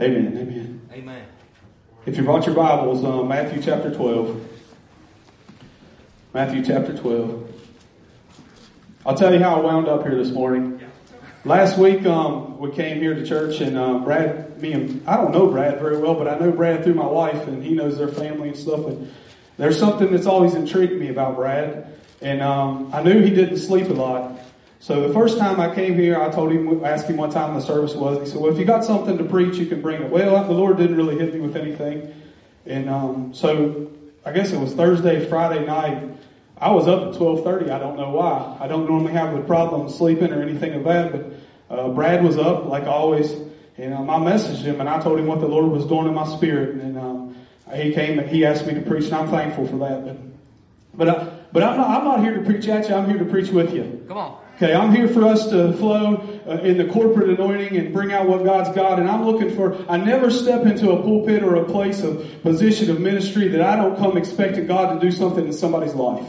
Amen. Amen. Amen. If you brought your Bibles, uh, Matthew chapter 12. Matthew chapter 12. I'll tell you how I wound up here this morning. Last week, um, we came here to church, and uh, Brad, me and I don't know Brad very well, but I know Brad through my wife, and he knows their family and stuff. And there's something that's always intrigued me about Brad, and um, I knew he didn't sleep a lot. So the first time I came here, I told him, asked him what time the service was. He said, "Well, if you got something to preach, you can bring it." Well, the Lord didn't really hit me with anything, and um, so I guess it was Thursday, Friday night. I was up at twelve thirty. I don't know why. I don't normally have a problem sleeping or anything of that, but uh, Brad was up like always, and um, I messaged him and I told him what the Lord was doing in my spirit, and um, he came and he asked me to preach, and I'm thankful for that. But but uh, but I'm not I'm not here to preach at you. I'm here to preach with you. Come on. Okay, I'm here for us to flow uh, in the corporate anointing and bring out what God's got. And I'm looking for, I never step into a pulpit or a place of position of ministry that I don't come expecting God to do something in somebody's life.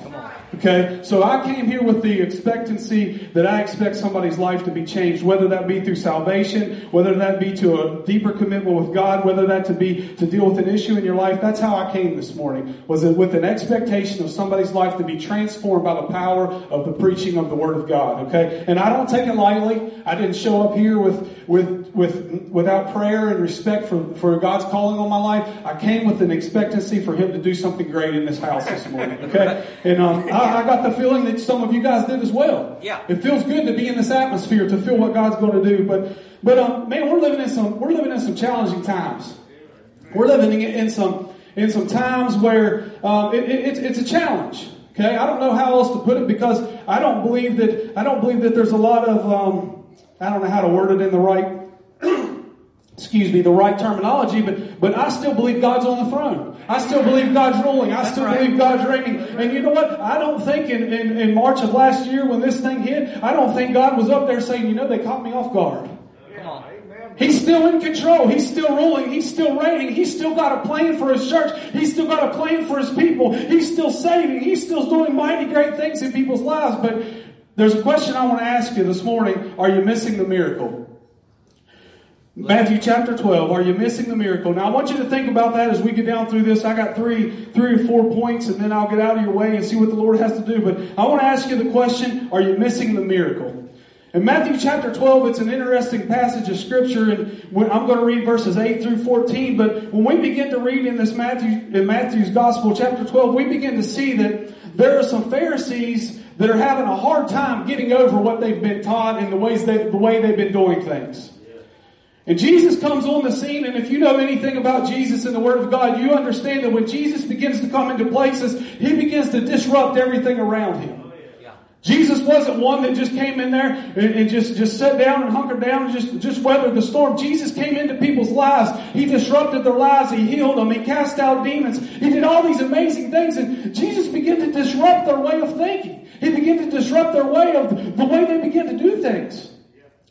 Okay, so I came here with the expectancy that I expect somebody's life to be changed, whether that be through salvation, whether that be to a deeper commitment with God, whether that to be to deal with an issue in your life. That's how I came this morning. Was it with an expectation of somebody's life to be transformed by the power of the preaching of the Word of God? Okay, and I don't take it lightly. I didn't show up here with with with without prayer and respect for for God's calling on my life. I came with an expectancy for Him to do something great in this house this morning. Okay, and um, I, I got the feeling that some of you guys did as well. Yeah. It feels good to be in this atmosphere to feel what God's going to do. But but um, man, we're living in some we're living in some challenging times. We're living in, in some in some times where um, it, it, it's it's a challenge. Okay, I don't know how else to put it because I don't believe that I don't believe that there's a lot of um, I don't know how to word it in the right excuse me, the right terminology, but, but I still believe God's on the throne. I still believe God's ruling. I still right. believe God's reigning. And you know what? I don't think in, in, in March of last year when this thing hit, I don't think God was up there saying, you know, they caught me off guard. He's still in control. He's still ruling. He's still reigning. He's still got a plan for his church. He's still got a plan for his people. He's still saving. He's still doing mighty great things in people's lives. But there's a question I want to ask you this morning. Are you missing the miracle? Matthew chapter 12. Are you missing the miracle? Now I want you to think about that as we get down through this. I got three, three or four points and then I'll get out of your way and see what the Lord has to do. But I want to ask you the question, are you missing the miracle? In Matthew chapter 12, it's an interesting passage of scripture, and I'm going to read verses 8 through 14. But when we begin to read in this Matthew, in Matthew's Gospel, chapter 12, we begin to see that there are some Pharisees that are having a hard time getting over what they've been taught and the ways they, the way they've been doing things. And Jesus comes on the scene, and if you know anything about Jesus and the Word of God, you understand that when Jesus begins to come into places, He begins to disrupt everything around Him. Jesus wasn't one that just came in there and, and, just, just sat down and hunkered down and just, just weathered the storm. Jesus came into people's lives. He disrupted their lives. He healed them. He cast out demons. He did all these amazing things. And Jesus began to disrupt their way of thinking. He began to disrupt their way of the way they began to do things.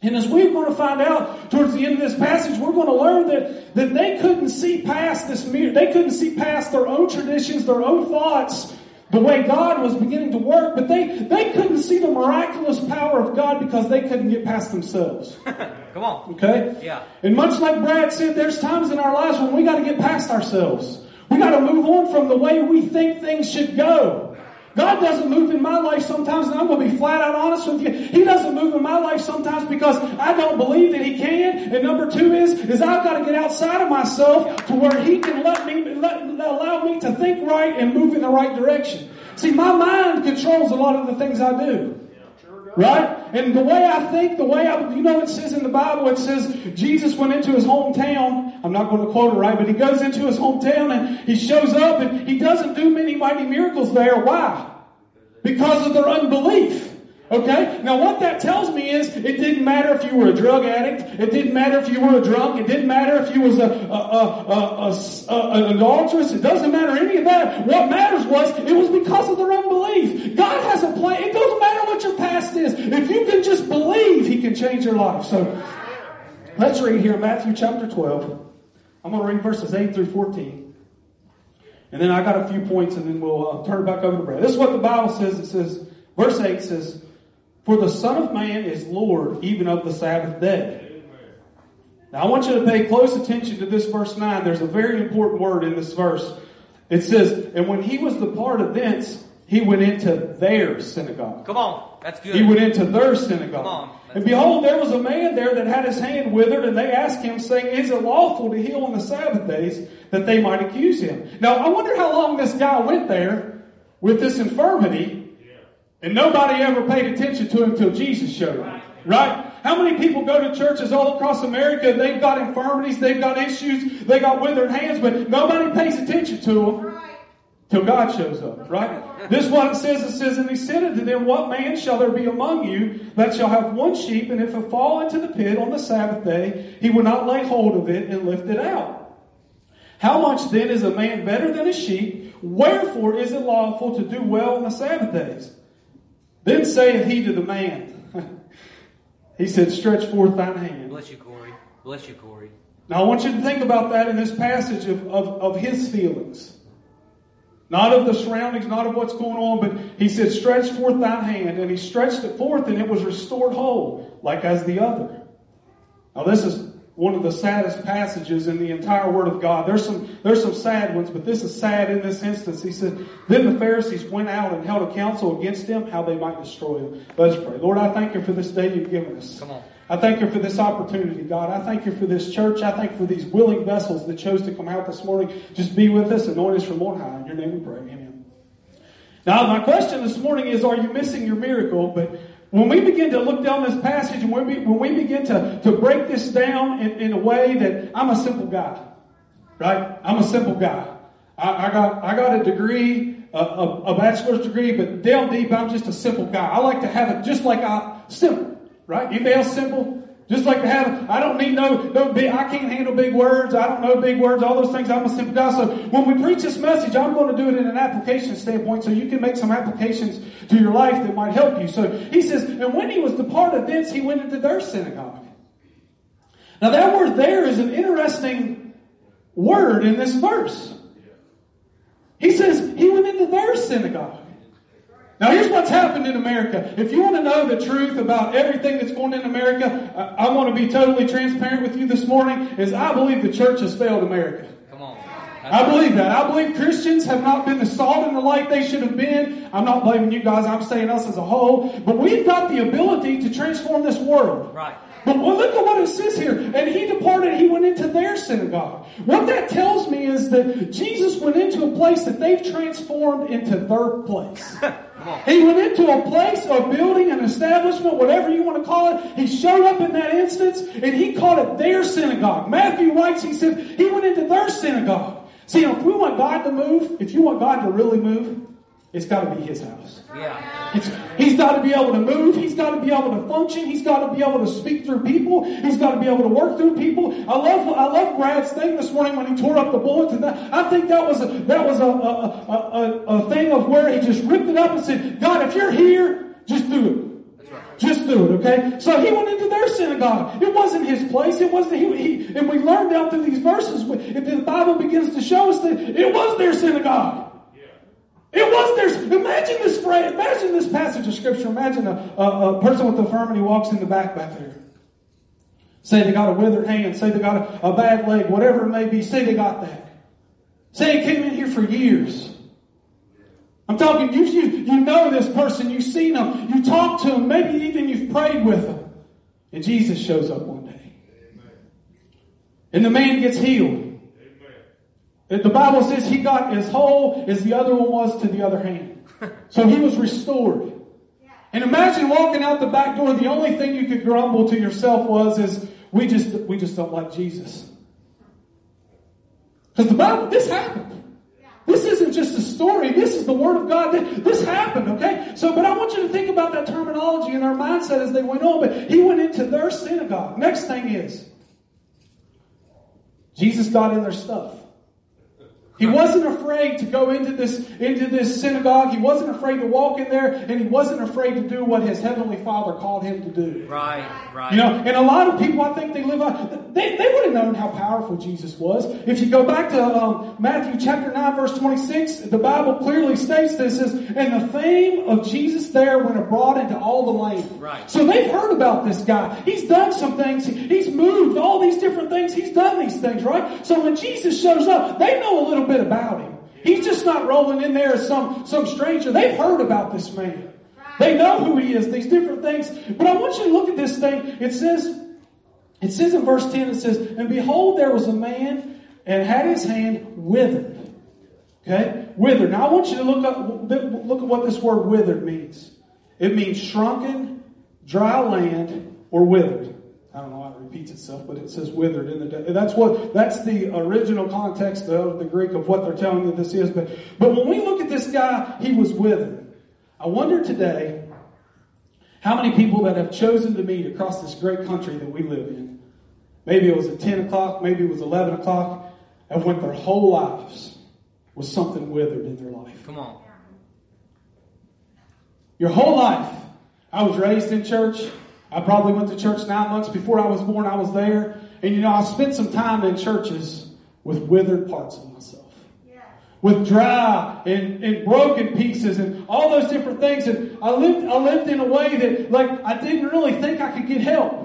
And as we're going to find out towards the end of this passage, we're going to learn that, that they couldn't see past this mirror. They couldn't see past their own traditions, their own thoughts, the way God was beginning to work, but they, they couldn't see the miraculous power of God because they couldn't get past themselves. Come on. Okay? Yeah. And much like Brad said, there's times in our lives when we got to get past ourselves. We got to move on from the way we think things should go. God doesn't move in my life sometimes, and I'm going to be flat out honest with you. He doesn't move in my life sometimes because I don't believe that He can. And number two is, is I've got to get outside of myself to where He can let me, let, allow me to think right and move in the right direction. See, my mind controls a lot of the things I do. Right? And the way I think, the way I, you know, it says in the Bible, it says Jesus went into his hometown. I'm not going to quote it right, but he goes into his hometown and he shows up and he doesn't do many mighty miracles there. Why? Because of their unbelief. Okay? Now what that tells me is it didn't matter if you were a drug addict. It didn't matter if you were a drunk. It didn't matter if you was a, a, a, a, an adulteress. It doesn't matter any of that. What matters was it was because of their unbelief. God has a plan. It doesn't matter what your past is. If you can just believe, He can change your life. So let's read here Matthew chapter 12. I'm going to read verses 8 through 14. And then I got a few points and then we'll uh, turn it back over to Brad. This is what the Bible says. It says, verse 8 says, For the Son of Man is Lord even of the Sabbath day. Now, I want you to pay close attention to this verse 9. There's a very important word in this verse. It says, And when he was departed thence, he went into their synagogue. Come on. That's good. He went into their synagogue. Come on. And behold, there was a man there that had his hand withered, and they asked him, saying, Is it lawful to heal on the Sabbath days that they might accuse him? Now, I wonder how long this guy went there with this infirmity, and nobody ever paid attention to him until Jesus showed up. Right? How many people go to churches all across America? and They've got infirmities, they've got issues, they got withered hands, but nobody pays attention to them till God shows up, right? This is what it says. It says, And he said unto them, What man shall there be among you that shall have one sheep, and if it fall into the pit on the Sabbath day, he will not lay hold of it and lift it out? How much then is a man better than a sheep? Wherefore is it lawful to do well on the Sabbath days? Then saith he to the man, He said, Stretch forth thine hand. Bless you, Corey. Bless you, Corey. Now, I want you to think about that in this passage of, of, of his feelings. Not of the surroundings, not of what's going on, but he said, Stretch forth thine hand. And he stretched it forth, and it was restored whole, like as the other. Now, this is one of the saddest passages in the entire Word of God. There's some, there's some sad ones, but this is sad in this instance. He said, Then the Pharisees went out and held a council against him, how they might destroy him. Let's pray. Lord, I thank you for this day you've given us. Come on. I thank you for this opportunity, God. I thank you for this church. I thank you for these willing vessels that chose to come out this morning. Just be with us, anoint us from on high. In your name we pray. Amen. Now, my question this morning is Are you missing your miracle? But when we begin to look down this passage and when we, when we begin to, to break this down in, in a way that I'm a simple guy, right? I'm a simple guy. I, I got, I got a degree, a, a, a bachelor's degree, but down deep, I'm just a simple guy. I like to have it just like I, simple, right? Anybody else simple? Just like to have, I don't need no, no big, I can't handle big words. I don't know big words, all those things. I'm a simple guy. So when we preach this message, I'm going to do it in an application standpoint so you can make some applications to your life that might help you. So he says, and when he was departed thence, he went into their synagogue. Now that word there is an interesting word in this verse. He says he went into their synagogue. Now, here's what's happened in America. If you want to know the truth about everything that's going on in America, I, I want to be totally transparent with you this morning. Is I believe the church has failed America. Come on. I believe that. I believe Christians have not been the salt and the light they should have been. I'm not blaming you guys. I'm saying us as a whole. But we've got the ability to transform this world. Right. But well, look at what it says here. And he departed, he went into their synagogue. What that tells me is that Jesus went into a place that they've transformed into their place. he went into a place, a building, an establishment, whatever you want to call it. He showed up in that instance and he called it their synagogue. Matthew writes, he said, he went into their synagogue. See, if we want God to move, if you want God to really move, it's got to be his house. Yeah. It's, he's got to be able to move. He's got to be able to function. He's got to be able to speak through people. He's got to be able to work through people. I love, I love Brad's thing this morning when he tore up the bulletin. I think that was a, that was a, a, a, a, thing of where he just ripped it up and said, God, if you're here, just do it. Just do it, okay? So he went into their synagogue. It wasn't his place. It wasn't he, he and we learned out through these verses. If the Bible begins to show us that it was their synagogue. It was their. Imagine this phrase. Imagine this passage of scripture. Imagine a, a, a person with infirmity walks in the back back there. Say they got a withered hand. Say they got a, a bad leg. Whatever it may be. Say they got that. Say he came in here for years. I'm talking. You you you know this person. You've seen them. You talked to them. Maybe even you've prayed with them. And Jesus shows up one day. And the man gets healed. The Bible says he got as whole as the other one was to the other hand. So he was restored. And imagine walking out the back door, the only thing you could grumble to yourself was is we just we just don't like Jesus. Because the Bible, this happened. This isn't just a story. This is the Word of God. This happened, okay? So, but I want you to think about that terminology and our mindset as they went on. But he went into their synagogue. Next thing is, Jesus got in their stuff. He wasn't afraid to go into this, into this synagogue. He wasn't afraid to walk in there, and he wasn't afraid to do what his heavenly Father called him to do. Right, right. You know, and a lot of people, I think they live out, they, they would have known how powerful Jesus was. If you go back to um, Matthew chapter 9, verse 26, the Bible clearly states this, says, and the fame of Jesus there went abroad into all the land. Right. So they've heard about this guy. He's done some things. He's moved all these different things. He's done these things, right? So when Jesus shows up, they know a little bit about him. He's just not rolling in there as some, some stranger. They've heard about this man. They know who he is, these different things. But I want you to look at this thing. It says, it says in verse 10, it says, And behold, there was a man and had his hand withered. Okay? Withered. Now I want you to look up look at what this word withered means. It means shrunken, dry land, or withered. I don't know why it repeats itself, but it says withered in the that's what that's the original context of the Greek of what they're telling you this is. But but when we look at this guy, he was withered. I wonder today how many people that have chosen to meet across this great country that we live in. Maybe it was at 10 o'clock, maybe it was 11 o'clock, have went their whole lives with something withered in their life. Come on. Your whole life. I was raised in church. I probably went to church nine months before I was born. I was there. And you know, I spent some time in churches with withered parts of myself. With dry and, and broken pieces and all those different things. And I lived, I lived in a way that, like, I didn't really think I could get help.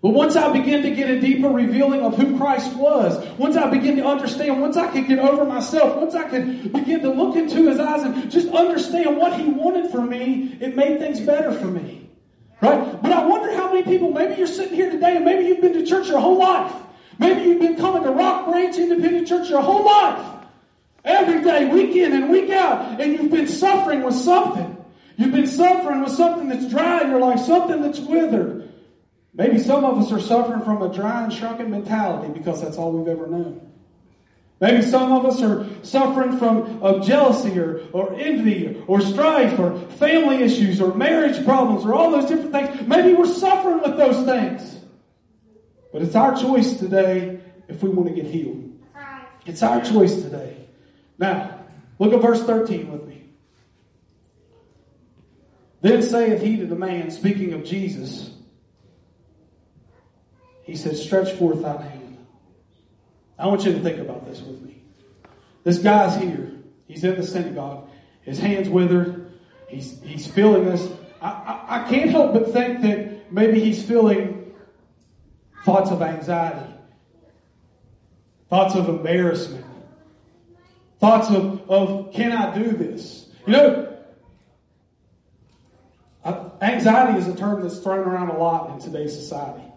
But once I began to get a deeper revealing of who Christ was, once I began to understand, once I could get over myself, once I could begin to look into his eyes and just understand what he wanted for me, it made things better for me. Right? But I wonder how many people, maybe you're sitting here today and maybe you've been to church your whole life. Maybe you've been coming to Rock Branch Independent Church your whole life. Every day, week in and week out. And you've been suffering with something. You've been suffering with something that's dry in your life, something that's withered. Maybe some of us are suffering from a dry and shrunken mentality because that's all we've ever known. Maybe some of us are suffering from uh, jealousy or, or envy or strife or family issues or marriage problems or all those different things. Maybe we're suffering with those things. But it's our choice today if we want to get healed. It's our choice today. Now, look at verse 13 with me. Then saith he to the man, speaking of Jesus, he said, Stretch forth thine hand. I want you to think about this with me. This guy's here. He's in the synagogue. His hand's withered. He's, he's feeling this. I, I, I can't help but think that maybe he's feeling thoughts of anxiety, thoughts of embarrassment, thoughts of, of can I do this? You know, uh, anxiety is a term that's thrown around a lot in today's society.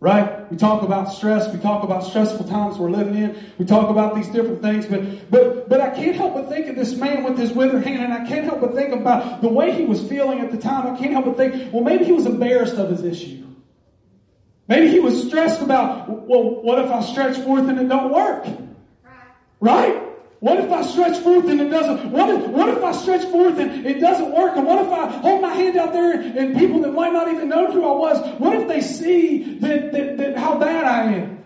Right? We talk about stress. We talk about stressful times we're living in. We talk about these different things. But, but, but I can't help but think of this man with his withered hand, and I can't help but think about the way he was feeling at the time. I can't help but think, well, maybe he was embarrassed of his issue. Maybe he was stressed about, well, what if I stretch forth and it don't work? Right? What if I stretch forth and it doesn't? What if, what if I stretch forth and it doesn't work? And what if I hold my hand out there and people that might not even know who I was, what if they see that, that, that how bad I am?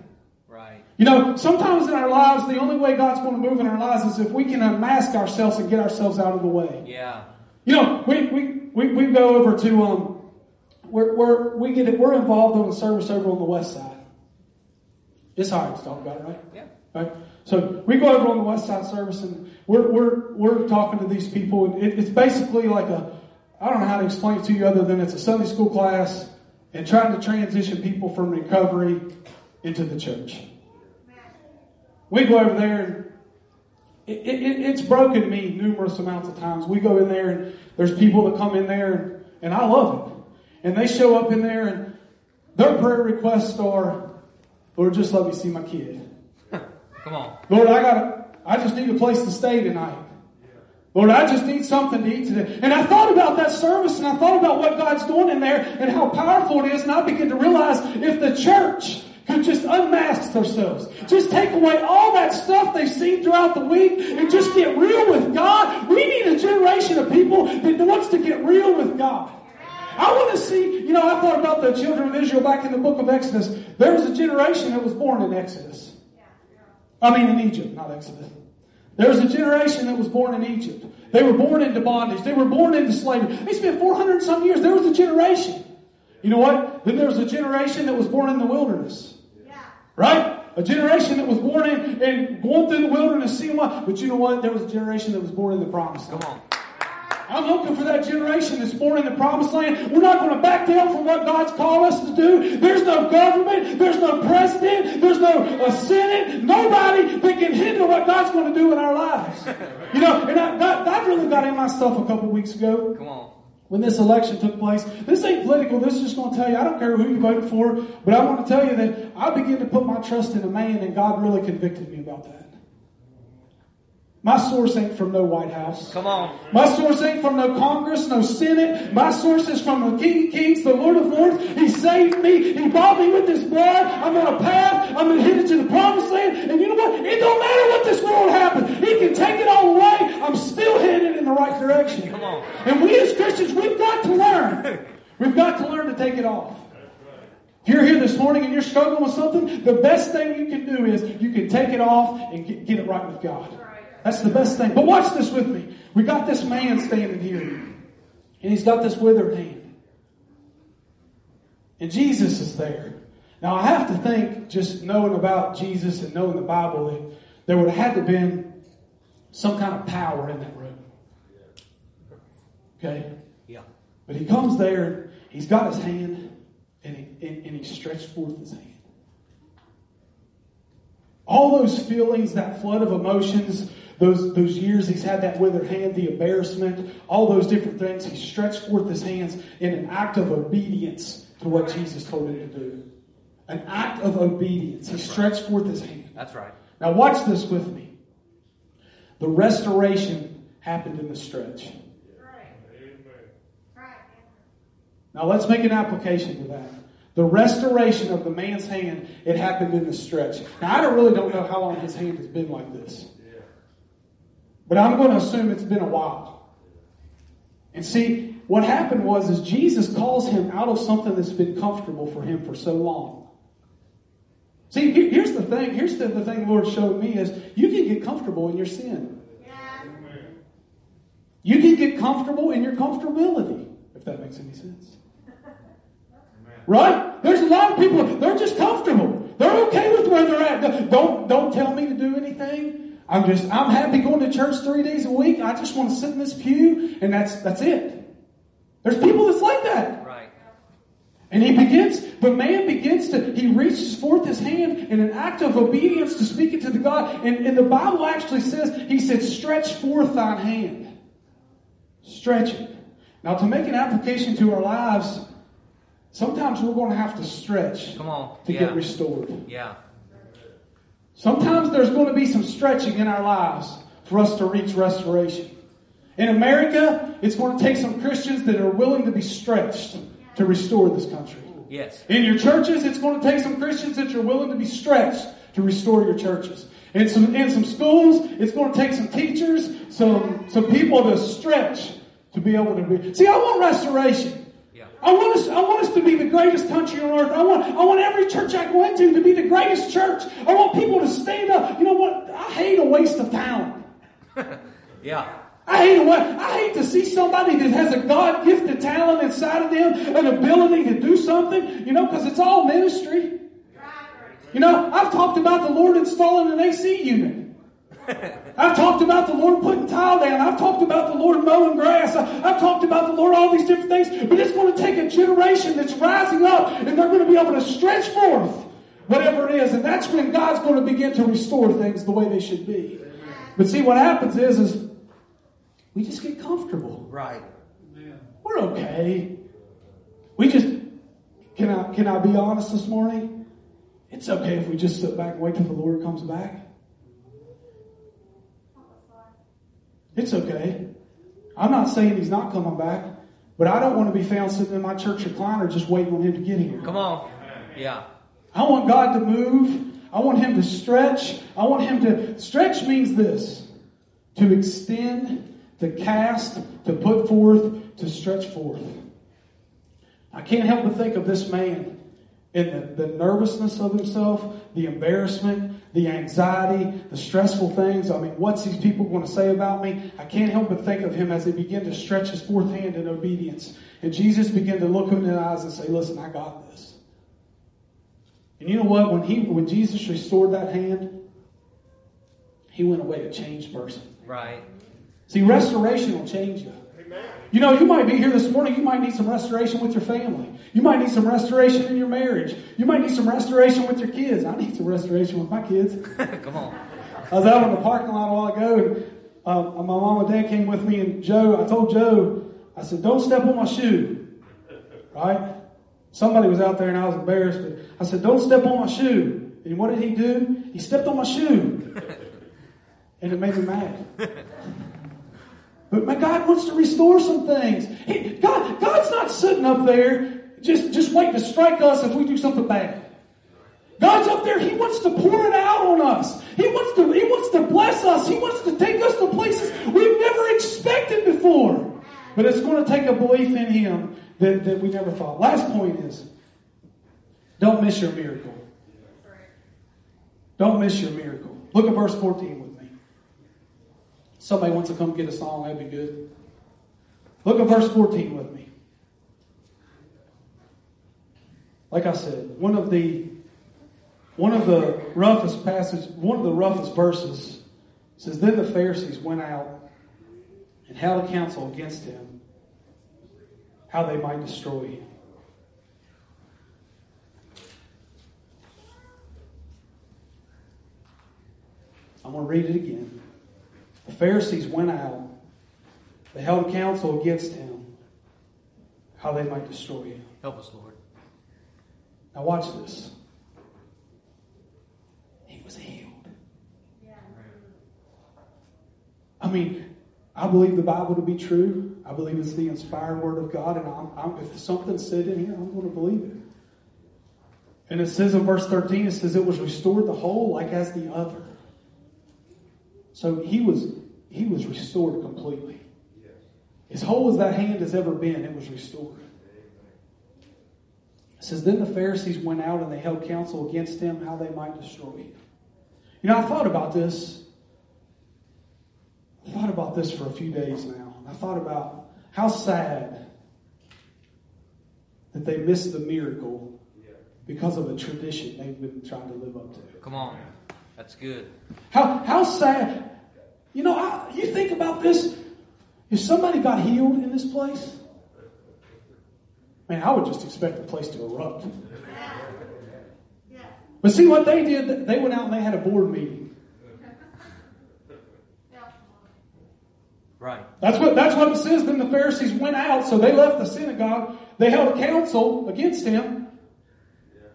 Right. You know, sometimes in our lives, the only way God's going to move in our lives is if we can unmask ourselves and get ourselves out of the way. Yeah. You know, we, we, we, we go over to, um, we're, we're, we get it, we're involved on the service over on the west side. It's hard to talk about it, right? Yeah. Right? So we go over on the West Side service and we're, we're, we're talking to these people. And it, it's basically like a, I don't know how to explain it to you other than it's a Sunday school class and trying to transition people from recovery into the church. We go over there and it, it, it's broken me numerous amounts of times. We go in there and there's people that come in there and, and I love it. And they show up in there and their prayer requests are, Lord, just let me see my kid. Come on. Lord, I got I just need a place to stay tonight. Lord, I just need something to eat today. And I thought about that service and I thought about what God's doing in there and how powerful it is. And I began to realize if the church could just unmask themselves, just take away all that stuff they've seen throughout the week and just get real with God. We need a generation of people that wants to get real with God. I want to see, you know, I thought about the children of Israel back in the book of Exodus. There was a generation that was born in Exodus. I mean, in Egypt, not Exodus. There was a generation that was born in Egypt. They were born into bondage. They were born into slavery. They spent 400 some years. There was a generation. You know what? Then there was a generation that was born in the wilderness. Right? A generation that was born in and going through the wilderness, seeing what. But you know what? There was a generation that was born in the promised land. Come on. I'm looking for that generation that's born in the promised land. We're not going to back down from what God's called us to do. There's no government. There's no president. There's no uh, senate. Nobody that can hinder what God's going to do in our lives. You know, and I, God really got in my stuff a couple weeks ago Come on. when this election took place. This ain't political. This is just going to tell you, I don't care who you voted for, but I want to tell you that I began to put my trust in a man, and God really convicted me about that. My source ain't from no White House. Come on. My source ain't from no Congress, no Senate. My source is from the King of Kings, the Lord of Lords. He saved me. He bought me with His blood. I'm on a path. I'm headed to the promised land. And you know what? It don't matter what this world happens. He can take it all away. I'm still headed in the right direction. Come on. And we as Christians, we've got to learn. We've got to learn to take it off. If you're here this morning and you're struggling with something, the best thing you can do is you can take it off and get, get it right with God. That's the best thing. But watch this with me. We got this man standing here, and he's got this withered hand. And Jesus is there. Now, I have to think, just knowing about Jesus and knowing the Bible, that there would have had to have been some kind of power in that room. Okay? Yeah. But he comes there, he's got his hand, and he, and, and he stretched forth his hand. All those feelings, that flood of emotions, those, those years he's had that withered hand, the embarrassment, all those different things, he stretched forth his hands in an act of obedience to what Jesus told him to do. An act of obedience. He stretched forth his hand. That's right. Now, watch this with me. The restoration happened in the stretch. Now let's make an application to that. The restoration of the man's hand, it happened in the stretch. Now I don't really don't know how long his hand has been like this. But I'm going to assume it's been a while. And see, what happened was is Jesus calls him out of something that's been comfortable for him for so long. See, here's the thing. Here's the, the thing the Lord showed me is you can get comfortable in your sin. You can get comfortable in your comfortability, if that makes any sense. Right? There's a lot of people, they're just comfortable. They're okay with where they're at. Don't, don't tell me to do anything. I'm just, I'm happy going to church three days a week. I just want to sit in this pew, and that's, that's it. There's people that's like that. Right. And he begins, but man begins to, he reaches forth his hand in an act of obedience to speak it to the God. And, and the Bible actually says, he said, stretch forth thine hand. Stretch it. Now, to make an application to our lives, sometimes we're going to have to stretch Come on. to Yeah. get restored. Yeah. Sometimes there's going to be some stretching in our lives for us to reach restoration. In America, it's going to take some Christians that are willing to be stretched to restore this country. Yes. In your churches, it's going to take some Christians that you're willing to be stretched to restore your churches. In some in some schools, it's going to take some teachers, some some people to stretch to be able to be. See, I want restoration. Yeah. I want us I want us to be the greatest country on earth. I want I want every church I go into to be the greatest church. I want people to stand up. You know what? I hate a waste of talent. Yeah. I hate a wa- I hate to see somebody that has a God gifted talent inside of them, an ability to do something, you know, because it's all ministry. You know, I've talked about the Lord installing an AC unit. I've talked about the Lord putting tile down. I've talked about the Lord mowing grass. I've talked about the Lord all these different things. But it's going to take a generation that's rising up and they're going to be able to stretch forth whatever it is. And that's when God's going to begin to restore things the way they should be. But see, what happens is, is we just get comfortable. Right. We're okay. We just can I can I be honest this morning? It's okay if we just sit back and wait till the Lord comes back. It's okay. I'm not saying he's not coming back, but I don't want to be found sitting in my church recliner just waiting on him to get here. Come on. Yeah. I want God to move. I want him to stretch. I want him to stretch means this to extend, to cast, to put forth, to stretch forth. I can't help but think of this man in the, the nervousness of himself, the embarrassment, the anxiety, the stressful things. I mean, what's these people going to say about me? I can't help but think of him as he began to stretch his forth hand in obedience. And Jesus began to look him in the eyes and say, Listen, I got this. And you know what? When he when Jesus restored that hand, he went away a changed person. Right. See, restoration will change you. Amen. You know, you might be here this morning, you might need some restoration with your family. You might need some restoration in your marriage. You might need some restoration with your kids. I need some restoration with my kids. Come on. I was out in the parking lot a while ago, and um, my mom and dad came with me, and Joe, I told Joe, I said, don't step on my shoe. Right? Somebody was out there, and I was embarrassed, but I said, don't step on my shoe. And what did he do? He stepped on my shoe. And it made me mad. But my God wants to restore some things. He, God, God's not sitting up there just, just waiting to strike us if we do something bad. God's up there, He wants to pour it out on us. He wants to, He wants to bless us. He wants to take us to places we've never expected before. But it's going to take a belief in Him that, that we never thought. Last point is don't miss your miracle. Don't miss your miracle. Look at verse 14 with me. Somebody wants to come get a song, that'd be good. Look at verse 14 with me. Like I said, one of the one of the roughest passages, one of the roughest verses says, Then the Pharisees went out and held a council against him, how they might destroy him. I'm going to read it again. The Pharisees went out. They held a council against him, how they might destroy him. Help us, Lord. Now, watch this. He was healed. I mean, I believe the Bible to be true. I believe it's the inspired Word of God, and I'm, I'm, if something's said in here, I'm going to believe it. And it says in verse 13, it says it was restored the whole like as the other. So he was he was restored completely. As whole as that hand has ever been, it was restored. It says, Then the Pharisees went out and they held counsel against him how they might destroy him. You know, I thought about this. I thought about this for a few days now. I thought about how sad that they missed the miracle because of a tradition they've been trying to live up to. Come on. That's good. How, how sad. You know, I, you think about this. If somebody got healed in this place, man, I would just expect the place to erupt. But see what they did? They went out and they had a board meeting. Right. That's what, that's what it says. Then the Pharisees went out, so they left the synagogue. They held a council against him,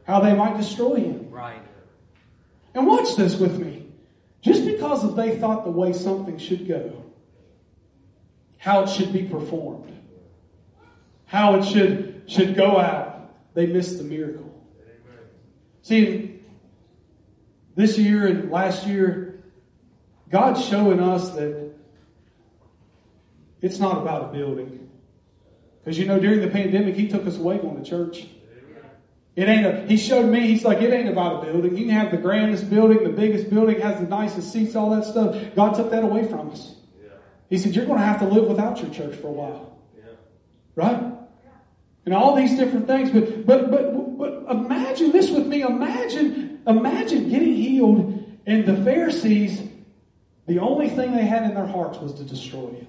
how they might destroy him. Right. And watch this with me. Just because of they thought the way something should go, how it should be performed, how it should, should go out, they missed the miracle. See, this year and last year, God's showing us that it's not about a building. Because you know, during the pandemic, He took us away going to church. It ain't a, he showed me, he's like, it ain't about a building. You can have the grandest building, the biggest building, has the nicest seats, all that stuff. God took that away from us. He said, You're going to have to live without your church for a while. Right? And all these different things. But but but but imagine this with me. Imagine, imagine getting healed, and the Pharisees, the only thing they had in their hearts was to destroy you.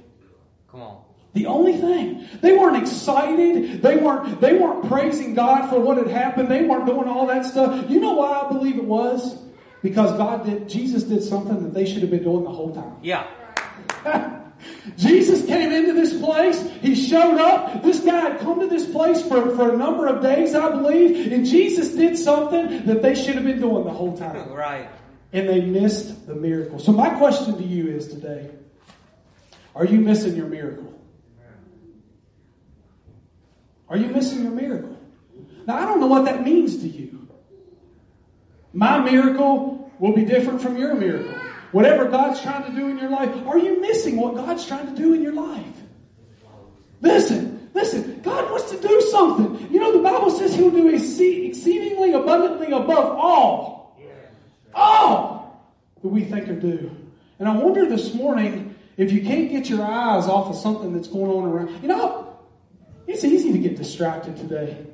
Come on. The only thing. They weren't excited. They weren't, they weren't praising God for what had happened. They weren't doing all that stuff. You know why I believe it was? Because God did, Jesus did something that they should have been doing the whole time. Yeah. Jesus came into this place. He showed up. This guy had come to this place for, for a number of days, I believe. And Jesus did something that they should have been doing the whole time. Right. And they missed the miracle. So my question to you is today, are you missing your miracle? Are you missing your miracle? Now, I don't know what that means to you. My miracle will be different from your miracle. Whatever God's trying to do in your life, are you missing what God's trying to do in your life? Listen, listen, God wants to do something. You know, the Bible says he'll do exceedingly abundantly above all. All that we think or do. And I wonder this morning if you can't get your eyes off of something that's going on around. You know, it's easy to get distracted today.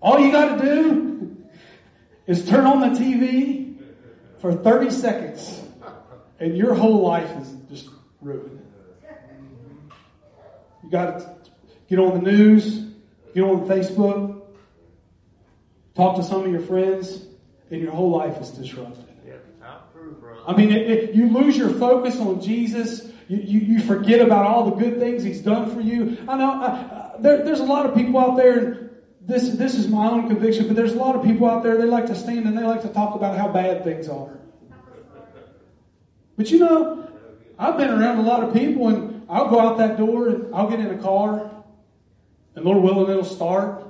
All you got to do is turn on the TV for 30 seconds, and your whole life is just ruined. You got to get on the news, get on Facebook, talk to some of your friends, and your whole life is disrupted. I mean, it, it, you lose your focus on Jesus. You, you, you, forget about all the good things He's done for you. I know uh, there, there's a lot of people out there. This this is my own conviction, but there's a lot of people out there. They like to stand and they like to talk about how bad things are. But you know, I've been around a lot of people, and I'll go out that door and I'll get in a car, and Lord willing, it'll start,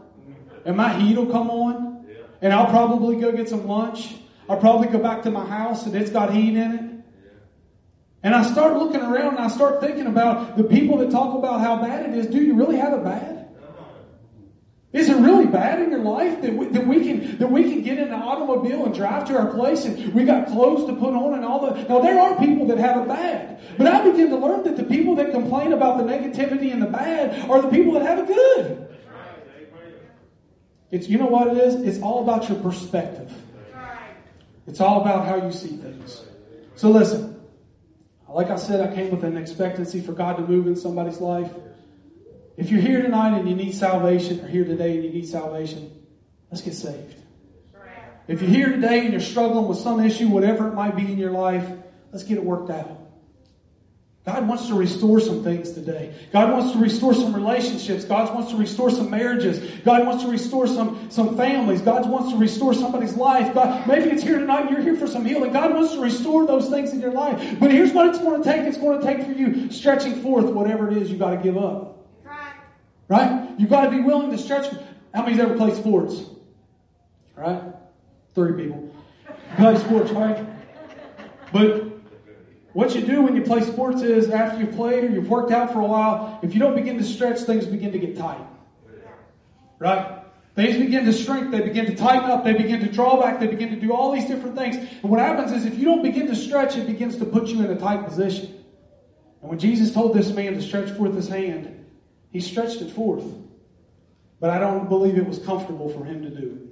and my heat will come on, and I'll probably go get some lunch I'll probably go back to my house and it's got heat in it. And I start looking around and I start thinking about the people that talk about how bad it is. Do you really have it bad? Is it really bad in your life that we, that we can that we can get in an automobile and drive to our place and we got clothes to put on and all the now there are people that have it bad. But I begin to learn that the people that complain about the negativity and the bad are the people that have it good. It's you know what it is? It's all about your perspective. It's all about how you see things. So listen, like I said, I came with an expectancy for God to move in somebody's life. If you're here tonight and you need salvation, or here today and you need salvation, let's get saved. If you're here today and you're struggling with some issue, whatever it might be in your life, let's get it worked out. God wants to restore some things today. God wants to restore some relationships. God wants to restore some marriages. God wants to restore some, some families. God wants to restore somebody's life. God, maybe it's here tonight and you're here for some healing. God wants to restore those things in your life. But here's what it's going to take. It's going to take for you stretching forth whatever it is you got to give up. Right. You've got to be willing to stretch. How many's ever played sports? Right? Three people. Play sports, right? But what you do when you play sports is after you've played or you've worked out for a while, if you don't begin to stretch, things begin to get tight. Right? Things begin to shrink, they begin to tighten up, they begin to draw back, they begin to do all these different things. And what happens is if you don't begin to stretch, it begins to put you in a tight position. And when Jesus told this man to stretch forth his hand, he stretched it forth. But I don't believe it was comfortable for him to do.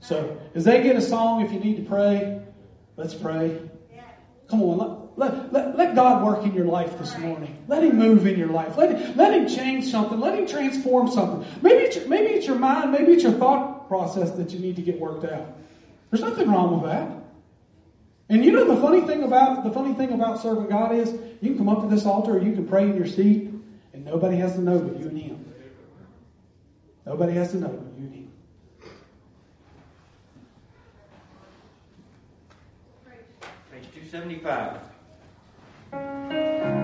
So, as they get a song, if you need to pray, let's pray. Come on, let, let, let God work in your life this morning. Let Him move in your life. Let him, let him change something. Let Him transform something. Maybe it's, maybe it's your mind. Maybe it's your thought process that you need to get worked out. There's nothing wrong with that. And you know the funny thing about the funny thing about serving God is you can come up to this altar or you can pray in your seat, and nobody has to know but you and Him. Nobody has to know but you and Him. Page 275. Thank you.